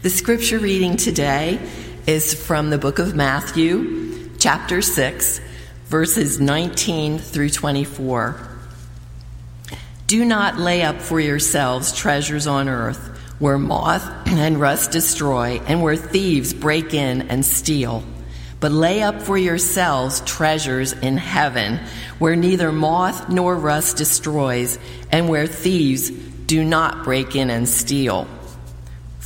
The scripture reading today is from the book of Matthew, chapter 6, verses 19 through 24. Do not lay up for yourselves treasures on earth where moth and rust destroy and where thieves break in and steal. But lay up for yourselves treasures in heaven where neither moth nor rust destroys and where thieves do not break in and steal.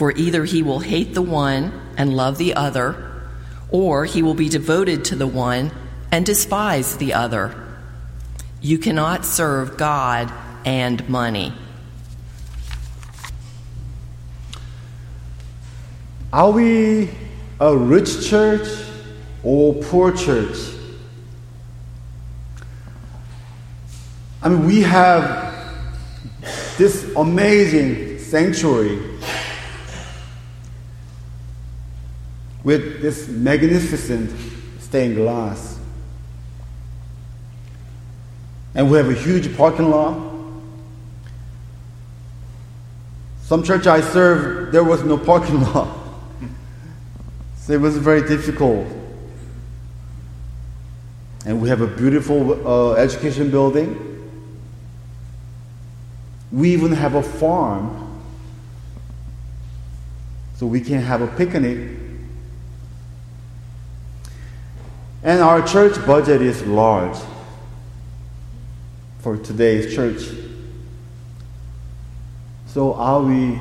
For either he will hate the one and love the other, or he will be devoted to the one and despise the other. You cannot serve God and money. Are we a rich church or poor church? I mean, we have this amazing sanctuary with this magnificent stained glass. And we have a huge parking lot. Some church I served, there was no parking lot. so it was very difficult. And we have a beautiful uh, education building. We even have a farm. So we can have a picnic And our church budget is large for today's church. So are we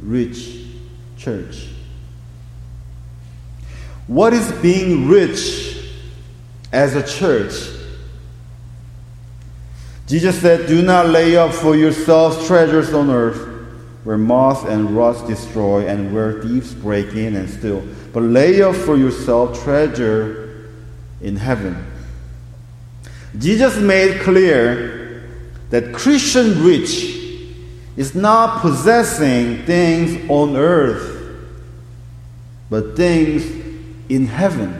rich church? What is being rich as a church? Jesus said, Do not lay up for yourselves treasures on earth where moth and rust destroy and where thieves break in and steal, but lay up for yourself treasure in heaven. Jesus made clear that Christian rich is not possessing things on earth, but things in heaven.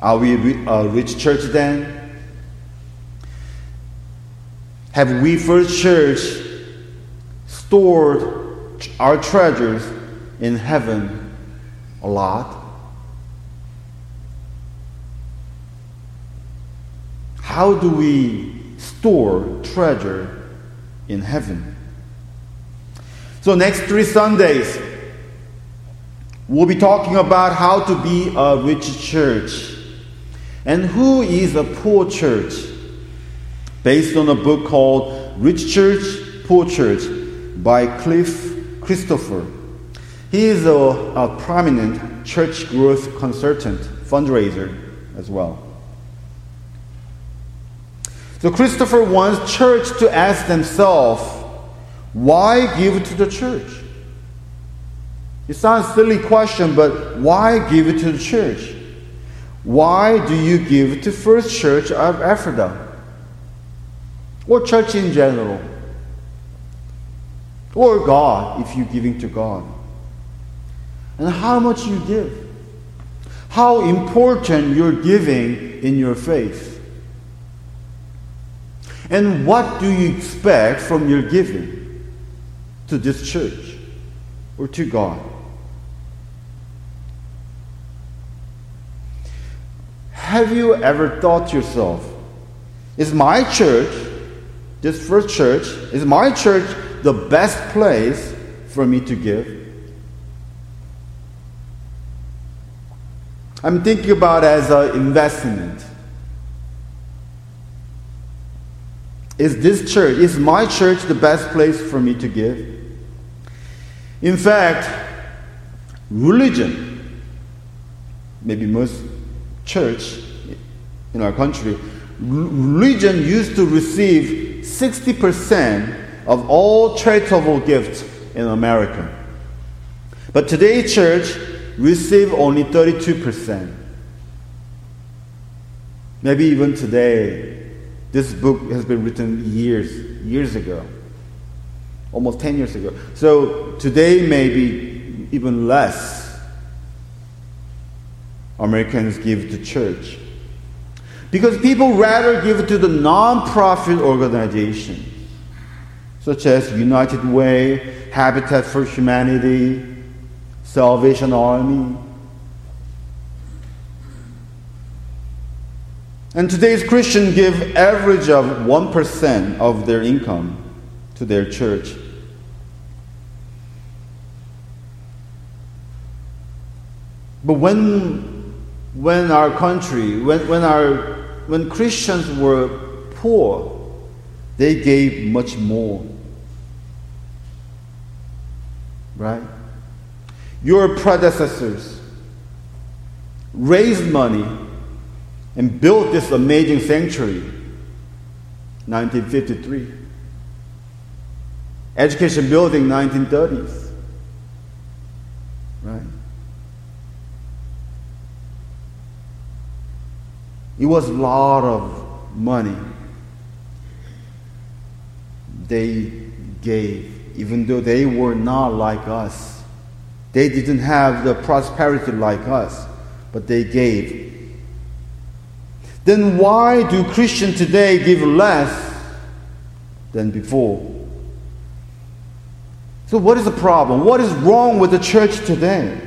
Are we a rich church then? Have we, First Church, stored our treasures in heaven a lot? How do we store treasure in heaven? So, next three Sundays, we'll be talking about how to be a rich church and who is a poor church, based on a book called Rich Church, Poor Church by Clif Christopher. He is a, a prominent church growth consultant, fundraiser as well. So Christopher wants church to ask themselves, why give to the church? It sounds a silly question, but why give it to the church? Why do you give to First Church of Ephrata? Or church in general? Or God, if you're giving to God? And how much you give? How important you're giving in your faith? And what do you expect from your giving to this church or to God? Have you ever thought to yourself, is my church, this first church, is my church the best place for me to give? I'm thinking about as an investment. Is this church, is my church the best place for me to give? In fact, religion, maybe most church in our country, religion used to receive 60% of all charitable gifts in America. But today church receive only 32%. Maybe even today, this book has been written years, years ago, almost 10 years ago. So today, maybe even less Americans give to church. Because people rather give to the non-profit organizations, such as United Way, Habitat for Humanity, Salvation Army. And today's Christians give average of 1% of their income to their church. But when, when our country, when, when, our, when Christians were poor, they gave much more. Right? your predecessors raised money and built this amazing sanctuary. 1953 education building 1930s right. It was a lot of money. They gave even though they were not like us. They didn't have the prosperity like us, but they gave. Then why do Christians today give less than before? So, what is the problem? What is wrong with the church today?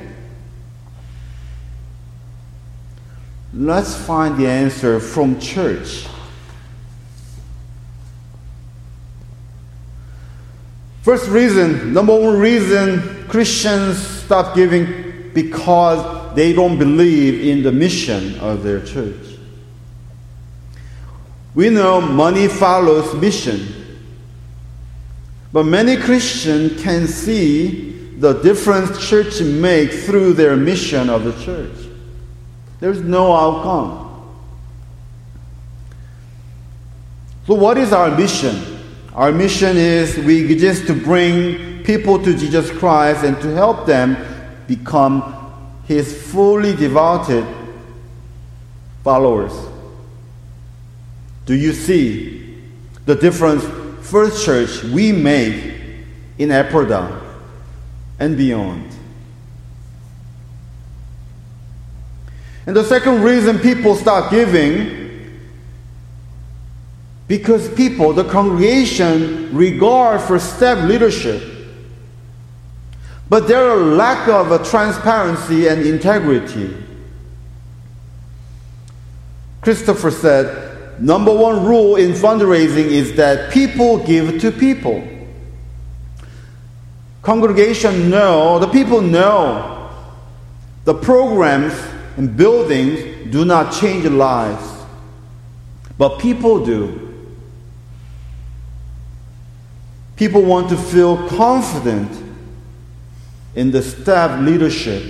Let's find the answer from church. First reason, number one reason Christians stop giving because they don't believe in the mission of their church. We know money follows mission. But many Christians can see the difference church make through their mission of the church. There's no outcome. So what is our mission? Our mission is we just to bring people to Jesus Christ and to help them become his fully devoted followers. Do you see the difference First Church we make in Ephrata and beyond? And the second reason people start giving because people, the congregation, regard for step leadership but there are lack of transparency and integrity. Christopher said, number one rule in fundraising is that people give to people. Congregation know, the people know the programs and buildings do not change lives, but people do. People want to feel confident in the staff leadership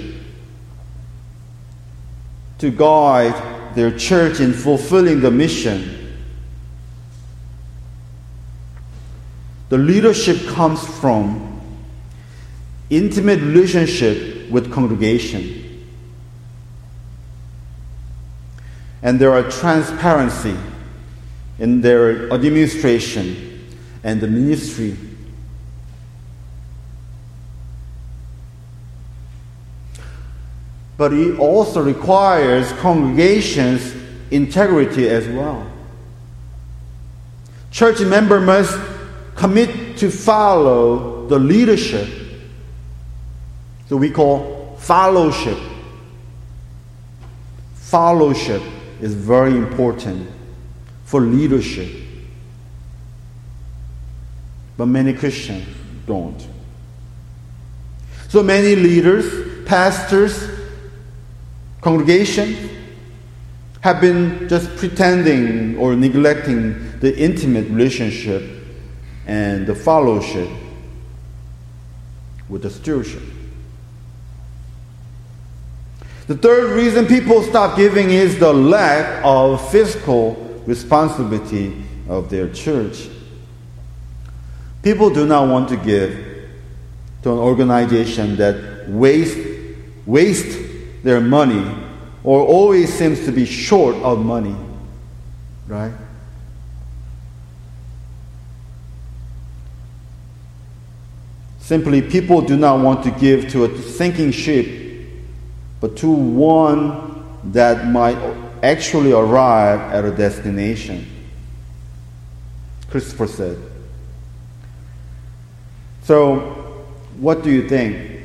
to guide their church in fulfilling the mission. The leadership comes from intimate relationship with congregation. And there are transparency in their administration and the ministry but it also requires congregations integrity as well. Church member must commit to follow the leadership. So we call fellowship. Fellowship is very important for leadership. But many Christians don't. So many leaders, pastors, congregation have been just pretending or neglecting the intimate relationship and the fellowship with the stewardship. The third reason people stop giving is the lack of fiscal responsibility of their church. People do not want to give to an organization that waste, waste their money or always seems to be short of money. Right? Simply, people do not want to give to a sinking ship, but to one that might actually arrive at a destination. Christopher said. So, what do you think?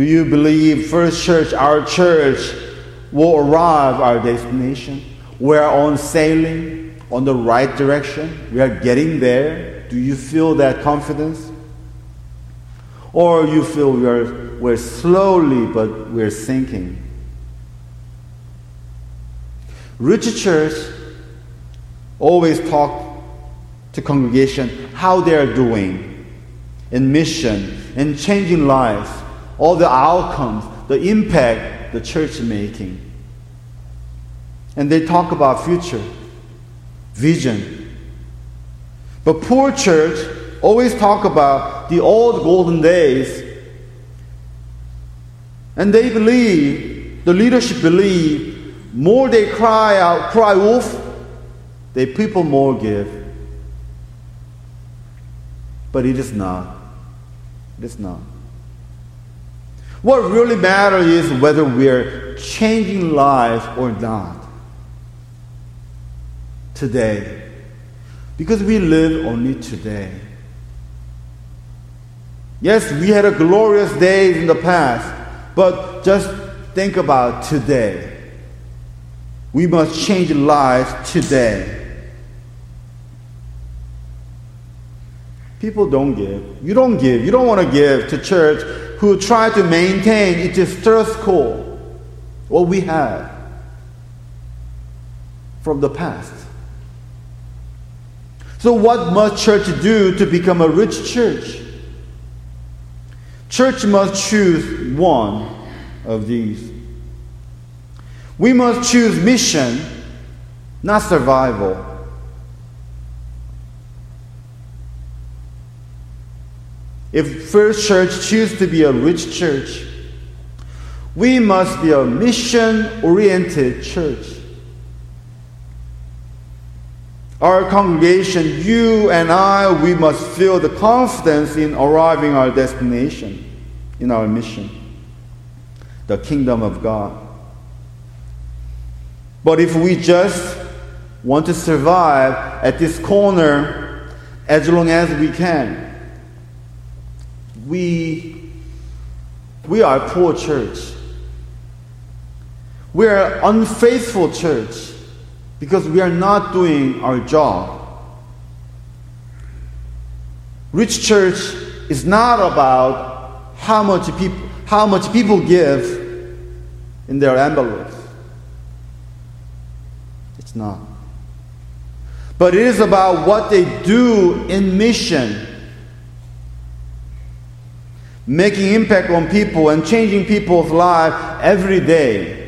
Do you believe First Church, our church, will arrive our destination? We're on sailing on the right direction. We are getting there. Do you feel that confidence? Or you feel we are, we're slowly, but we're sinking. Rich church always talk to congregation how they are doing in mission, in changing lives, all the outcomes, the impact the church is making. And they talk about future, vision. But poor church always talk about the old golden days. And they believe, the leadership believe, more they cry out, cry wolf, the people more give. But it is not. It is not. What really matters is whether we're changing lives or not. Today. Because we live only today. Yes, we had a glorious day in the past, but just think about today. We must change lives today. People don't give. You don't give. You don't want to give to church who try to maintain its status quo, what we have from the past. So, what must church do to become a rich church? Church must choose one of these. We must choose mission, not survival. If First Church chooses to be a rich church, we must be a mission oriented church. Our congregation, you and I, we must feel the confidence in arriving our destination, in our mission, the kingdom of God. But if we just want to survive at this corner as long as we can, we, we are a poor church. We are an unfaithful church because we are not doing our job. Rich church is not about how much people, how much people give in their envelopes. It's not. But it is about what they do in mission. Making impact on people and changing people's lives every day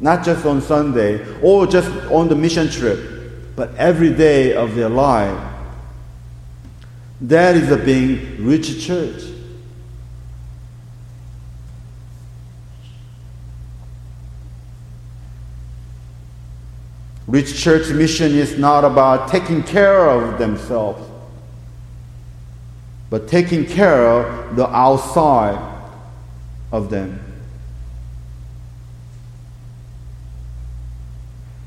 not just on Sunday or just on the mission trip, but every day of their life. That is a being rich church. Rich church mission is not about taking care of themselves, but taking care of the outside of them.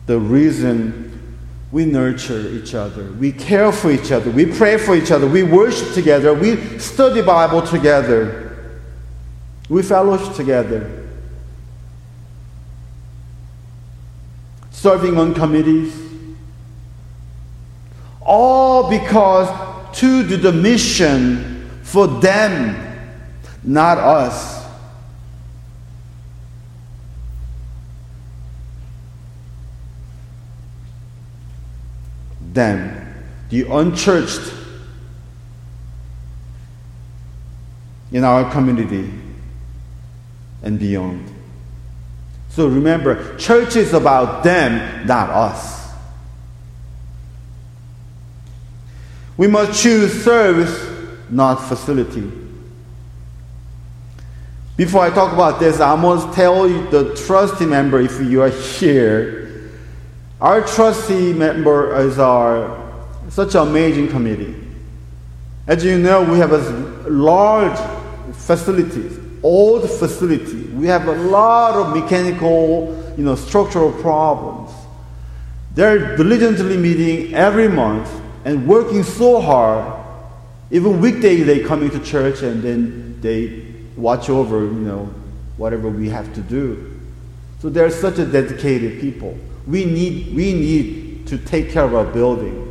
the reason we nurture each other, we care for each other, we pray for each other, we worship together, we study Bible together, we fellowship together. Serving on committees. All because to do the mission for them, not us. them, the unchurched in our community and beyond. So remember, church is about them, not us. We must choose service, not facility. Before I talk about this, I must tell you the trustee member if you are here. Our trustee member is our such an amazing committee. As you know, we have a large facilities, old facility. We have a lot of mechanical, you know, structural problems. They're diligently meeting every month and working so hard. Even weekday, they come into church and then they watch over, you know, whatever we have to do. So they're such a dedicated people. We need, we need to take care of our building.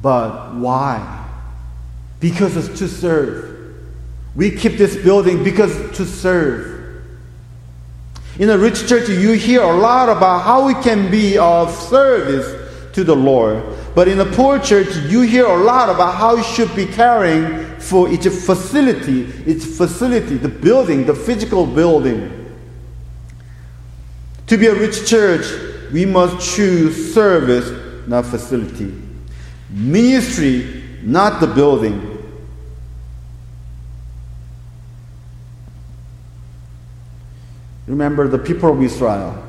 But why? Because it's to serve. We keep this building because to serve. In a rich church, you hear a lot about how we can be of service to the Lord. But in a poor church, you hear a lot about how you should be caring for its facility, its facility, the building, the physical building. To be a rich church, we must choose service, not facility. Ministry, not the building. Remember the people of Israel.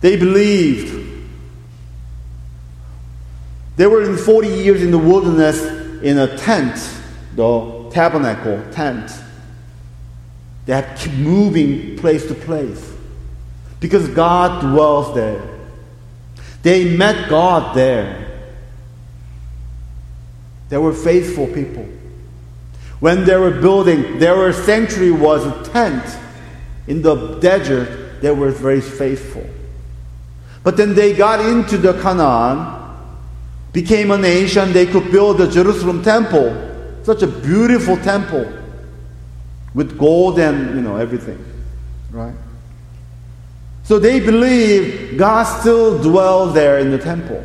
They believed. They were in 40 years in the wilderness in a tent, the tabernacle tent. They had keep moving place to place because God dwells there. They met God there. They were faithful people. When they were building, their sanctuary was a tent in the desert. They were very faithful. But then they got into the Canaan, became a nation. They could build the Jerusalem temple, such a beautiful temple with gold and you know everything, right? So they believe God still dwells there in the temple.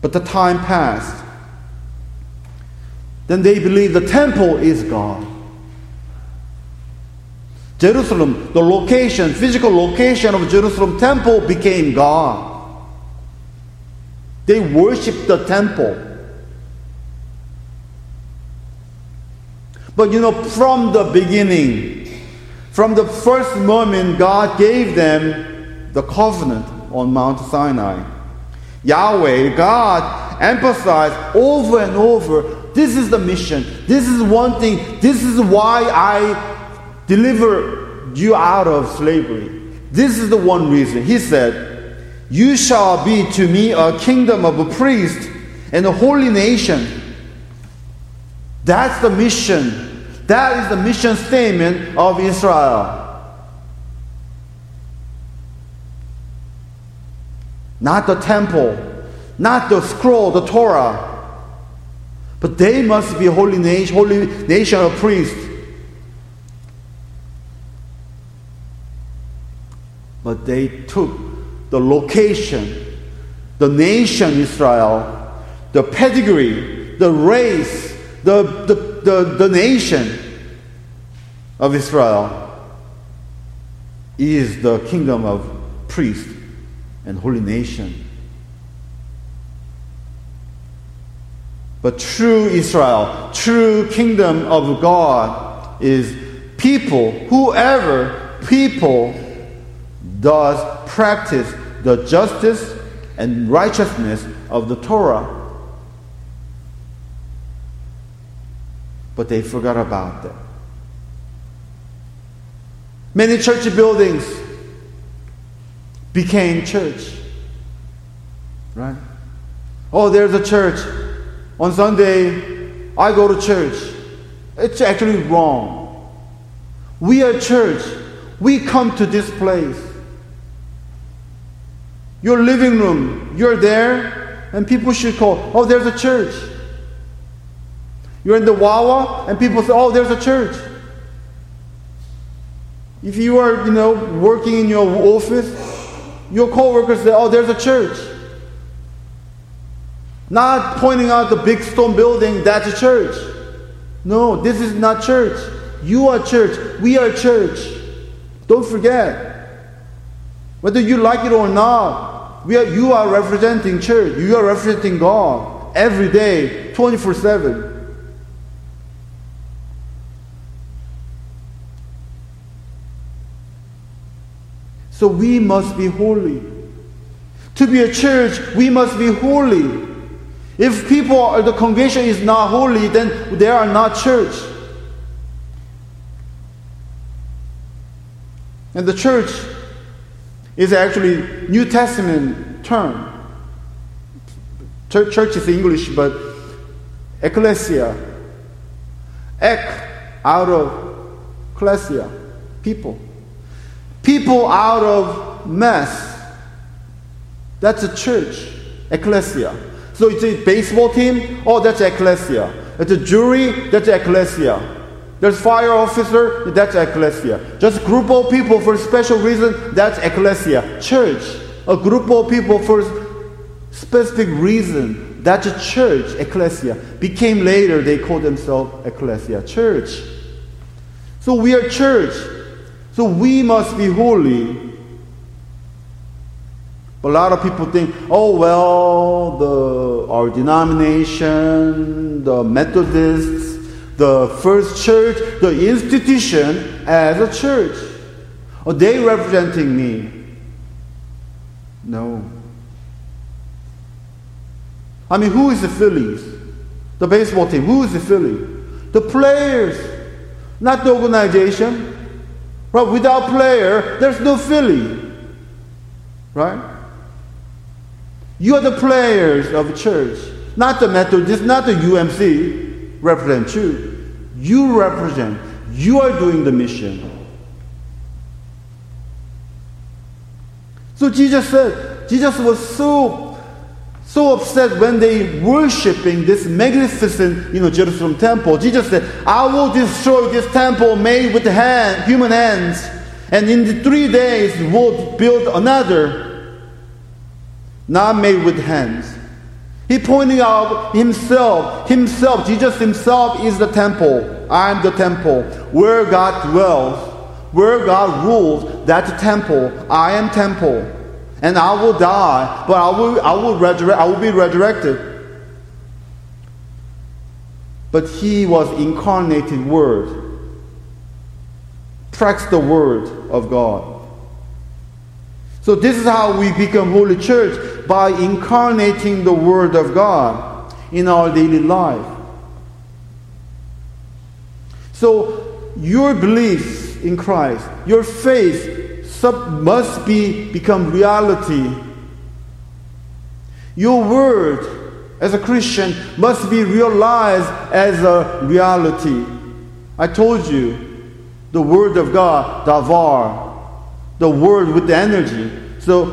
But the time passed. Then they believe the temple is God. Jerusalem, the location, physical location of Jerusalem temple became God. They worshiped the temple. But you know, from the beginning, from the first moment, God gave them the covenant on Mount Sinai. Yahweh, God, emphasized over and over this is the mission. This is one thing. This is why I deliver you out of slavery. This is the one reason. He said, You shall be to me a kingdom of a priest and a holy nation. That's the mission that is the mission statement of Israel. Not the temple, not the scroll, the Torah. But they must be a holy nation, holy nation of priests. But they took the location, the nation Israel, the pedigree, the race, the, the the, the nation of Israel is the kingdom of priest and holy nation. But true Israel, true kingdom of God is people, whoever people does practice the justice and righteousness of the Torah but they forgot about them. Many church buildings became church. Right? Oh, there's a church. On Sunday, I go to church. It's actually wrong. We are church. We come to this place. Your living room, you're there, and people should call, oh, there's a church. You're in the Wawa, and people say, oh, there's a church. If you are, you know, working in your office, your coworkers say, oh, there's a church. Not pointing out the big stone building, that's a church. No, this is not church. You are church. We are church. Don't forget. Whether you like it or not, we are, you are representing church. You are representing God. every day, 24 7. So we must be holy. To be a church, we must be holy. If people or the congregation is not holy, then they are not church. And the church is actually New Testament term. Church, is English, but ecclesia. Ek out of ecclesia, people. People out of mess. That's a church, ecclesia. So it's a baseball team, oh, that's ecclesia. It's a jury, that's ecclesia. There's fire officer, that's ecclesia. Just group of people for special reason, that's ecclesia. Church, a group of people for specific reason, that's a church, ecclesia. Became later, they call themselves ecclesia, church. So we are church. So we must be holy a lot of people think, oh well, the our denomination, the Methodists, the First Church, the institution as a church, are they representing me? No. I mean, who is the Phillies? The baseball team. Who is the Philly? The players, not the organization. Right? Without player, there's no Philly. Right? You are the players of church, not the Methodist, not the UMC represent you. You represent. You are doing the mission. So Jesus said, Jesus was so so upset when they worshiping this magnificent, you know, Jerusalem temple. Jesus said, I will destroy this temple made with hand, human hands, and in the three days will build another not made with hands. He pointing out himself, himself, Jesus himself is the temple. I am the temple. Where God dwells, where God rules, that's the temple. I am temple. And I will die, but I will, I will resurrect, I will be resurrected. But he was incarnated word. Tracks the word of God. So this is how we become holy church by incarnating the word of God in our daily life. So your beliefs in Christ, your faith must be become reality. Your word as a Christian must be realized as a reality. I told you the word of God, davar, the word with the energy. So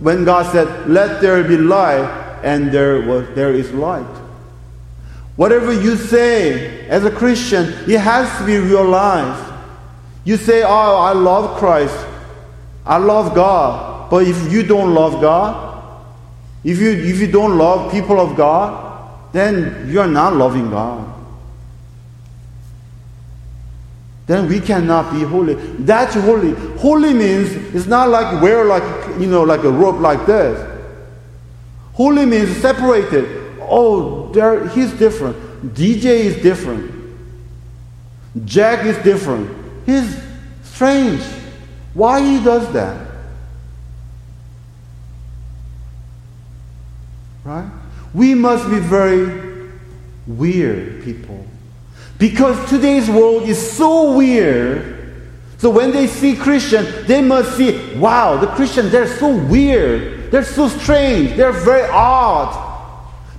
when God said, Let there be light, and there was there is light. Whatever you say as a Christian, it has to be realized. You say, Oh, I love Christ. I love God. But if you don't love God, if you if you don't love people of God, then you are not loving God. Then we cannot be holy. That's holy. Holy means it's not like wear like you know like a robe like this. Holy means separated. Oh, there he's different. DJ is different. Jack is different. He's strange. Why he does that? Right? We must be very weird people. Because today's world is so weird. So when they see Christian, they must see, wow, the Christians, they're so weird. They're so strange. They're very odd.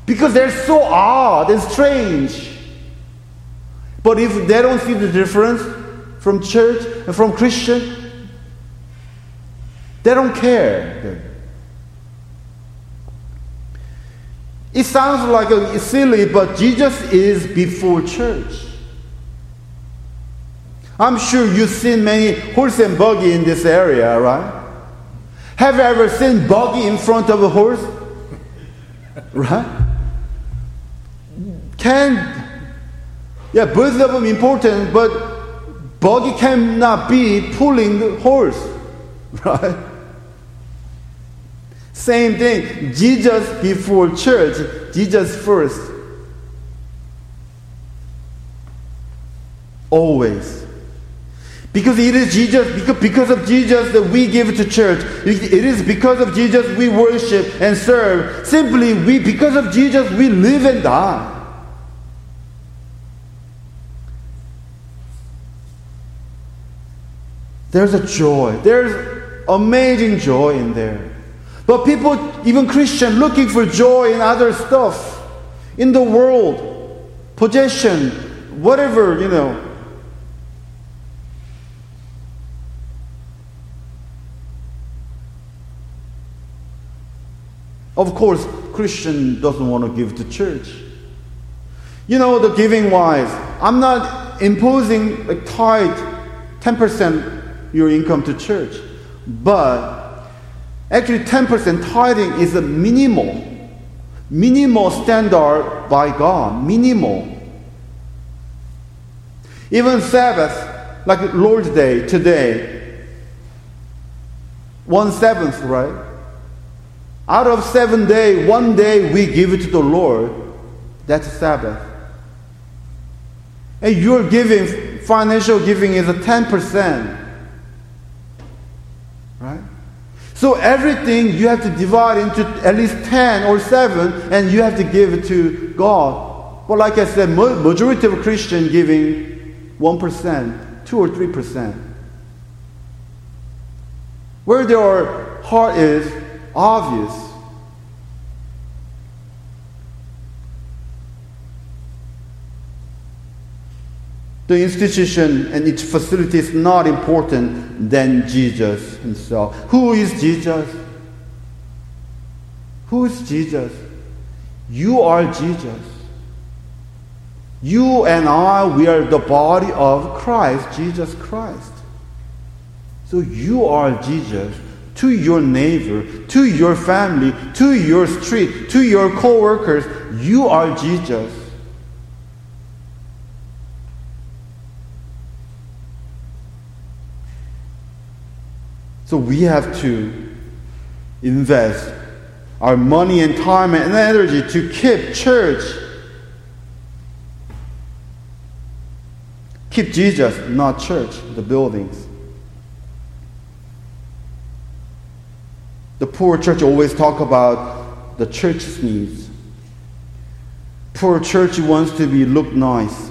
Because they're so odd and strange. But if they don't see the difference from church and from Christian, they don't care. It sounds like a, silly, but Jesus is before church. I'm sure you've seen many horse and buggy in this area, right? Have you ever seen buggy in front of a horse? right? Can yeah, both of them important, but buggy cannot be pulling the horse, right? Same thing. Jesus before church, Jesus first. Always. Because it is Jesus, because, of Jesus that we give to church. It is because of Jesus we worship and serve. Simply, we because of Jesus we live and die. There's a joy. There's amazing joy in there. But people, even Christian, looking for joy in other stuff, in the world, possession, whatever, you know. Of course, Christian doesn't want to give to church. You know, the giving wise, I'm not imposing a tithe, 10% your income to church. But actually 10% tithing is a minimal, minimal standard by God, minimal. Even Sabbath, like Lord's Day today, one seventh, right? Out of seven days, one day we give it to the Lord. That's Sabbath. And your giving, financial giving is a 10%. Right? So everything you have to divide into at least 10 or 7 and you have to give it to God. But like I said, majority of Christian giving 1%, 2 or 3%. Where their heart is obvious. The institution and its facility is not important than Jesus himself. Who is Jesus? Who is Jesus? You are Jesus. You and I, we are the body of Christ, Jesus Christ. So you are Jesus to your neighbor, to your family, to your street, to your co-workers. You are Jesus. So we have to invest our money and time and energy to keep church. Keep Jesus, not church, the buildings. The poor church always talk about the church's needs. Poor church wants to be look nice.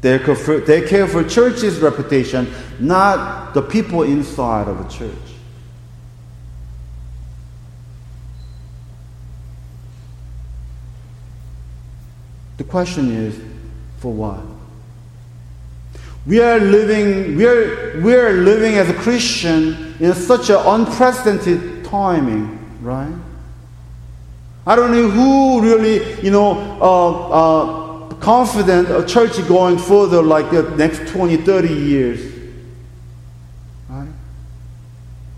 They care, for, church's reputation, not the people inside of a church. The question is, for what? We are living, we are, we are living as a Christian in such an unprecedented timing, right? I don't know who really, you know, uh, uh, confident a church is going further like the next 20, 30 years. Right?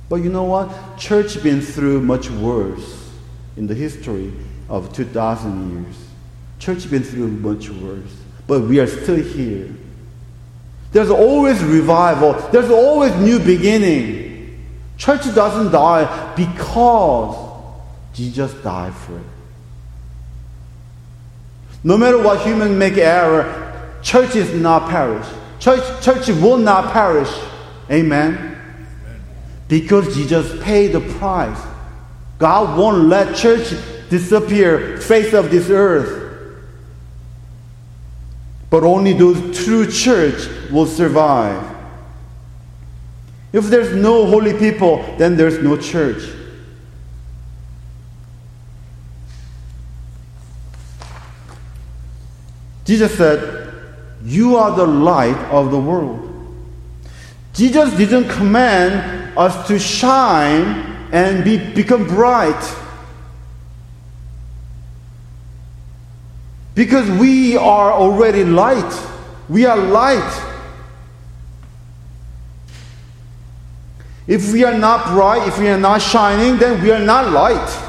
But you know what? Church been through much worse in the history of 2,000 years. Church been through much worse. But we are still here. There's always revival. There's always new beginning. Church doesn't die because Jesus died for it. No matter what human make error, church is not perish. Church, church will not perish. Amen. Because Jesus paid the price. God won't let church disappear face of this earth. But only those true church will survive. If there's no holy people, then there's no church. Jesus said, You are the light of the world. Jesus didn't command us to shine and be, become bright. Because we are already light. We are light. If we are not bright, if we are not shining, then we are not light.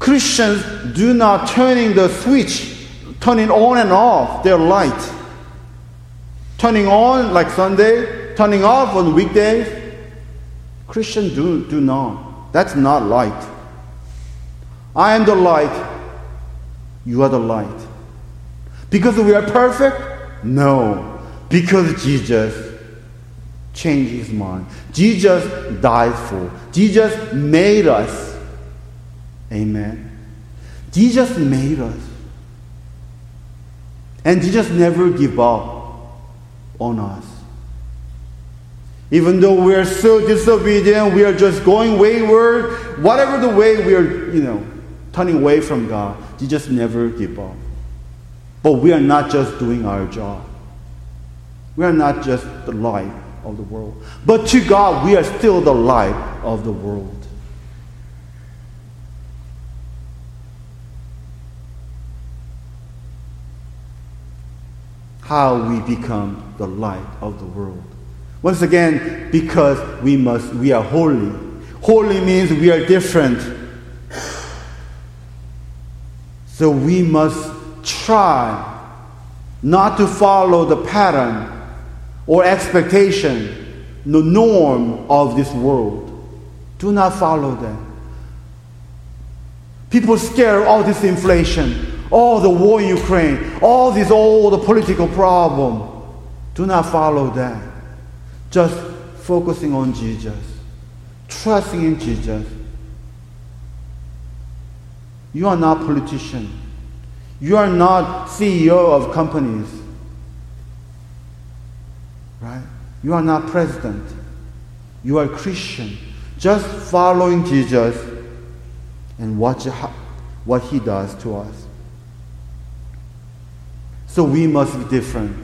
Christians do not turning the switch, turning on and off their light. Turning on like Sunday, turning off on weekdays? Christians do, do not. That's not light. I am the light. You are the light. Because we are perfect? No. Because Jesus changed his mind. Jesus died for. Jesus made us. Amen. Jesus made us. And Jesus never give up on us. Even though we are so disobedient, we are just going wayward, whatever the way we are, you know, turning away from God, Jesus never give up. But we are not just doing our job. We are not just the light of the world. But to God, we are still the light of the world. How we become the light of the world. Once again, because we must, we are holy. Holy means we are different. So we must try not to follow the pattern or expectation, the norm of this world. Do not follow them. People scare all this inflation, all the war in Ukraine, all this the political problem. Do not follow that. Just focusing on Jesus, trusting in Jesus. You are not politician. You are not CEO of companies. Right? You are not president. You are Christian. Just following Jesus and watch what he does to us. So we must be different,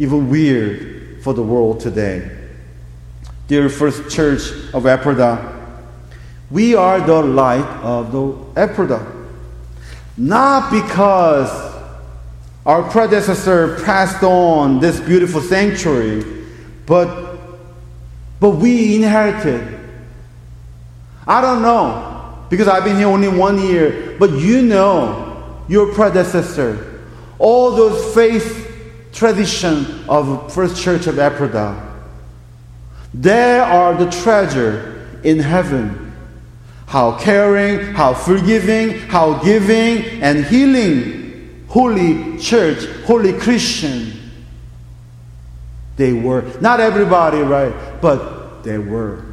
even weird for the world today. Dear First Church of Ephrata, we are the light of the Ephrata. Not because our predecessor passed on this beautiful sanctuary, but, but we inherited. I don't know, because I've been here only one year, but you know your predecessor, all those faith tradition of First Church of Ephrata. They are the treasure in heaven how caring, how forgiving, how giving, and healing. Holy church, holy Christian. They were. Not everybody, right? But they were.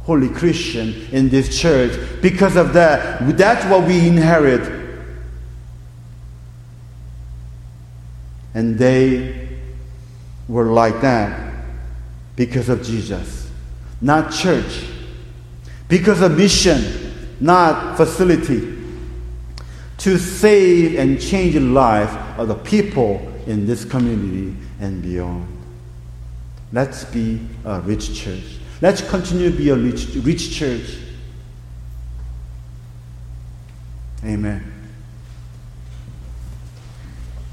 Holy Christian in this church. Because of that, that's what we inherit. And they were like that because of Jesus. Not church because of mission, not facility, to save and change the life of the people in this community and beyond. Let's be a rich church. Let's continue to be a rich, rich church. Amen.